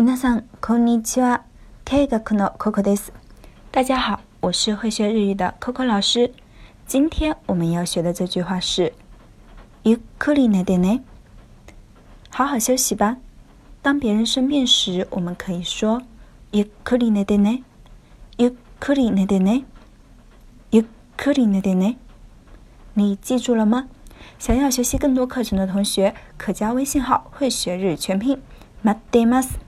皆さんこんにちは。K 学の Coco です。大家好，我是会学日语的 Coco 老师。今天我们要学的这句话是ゆっくり寝てね。好好休息吧。当别人生病时，我们可以说ゆっくり寝てね。ゆっくり寝てね。ゆっくり寝てね。你记住了吗？想要学习更多课程的同学，可加微信号“会学日全拼”。待ってます。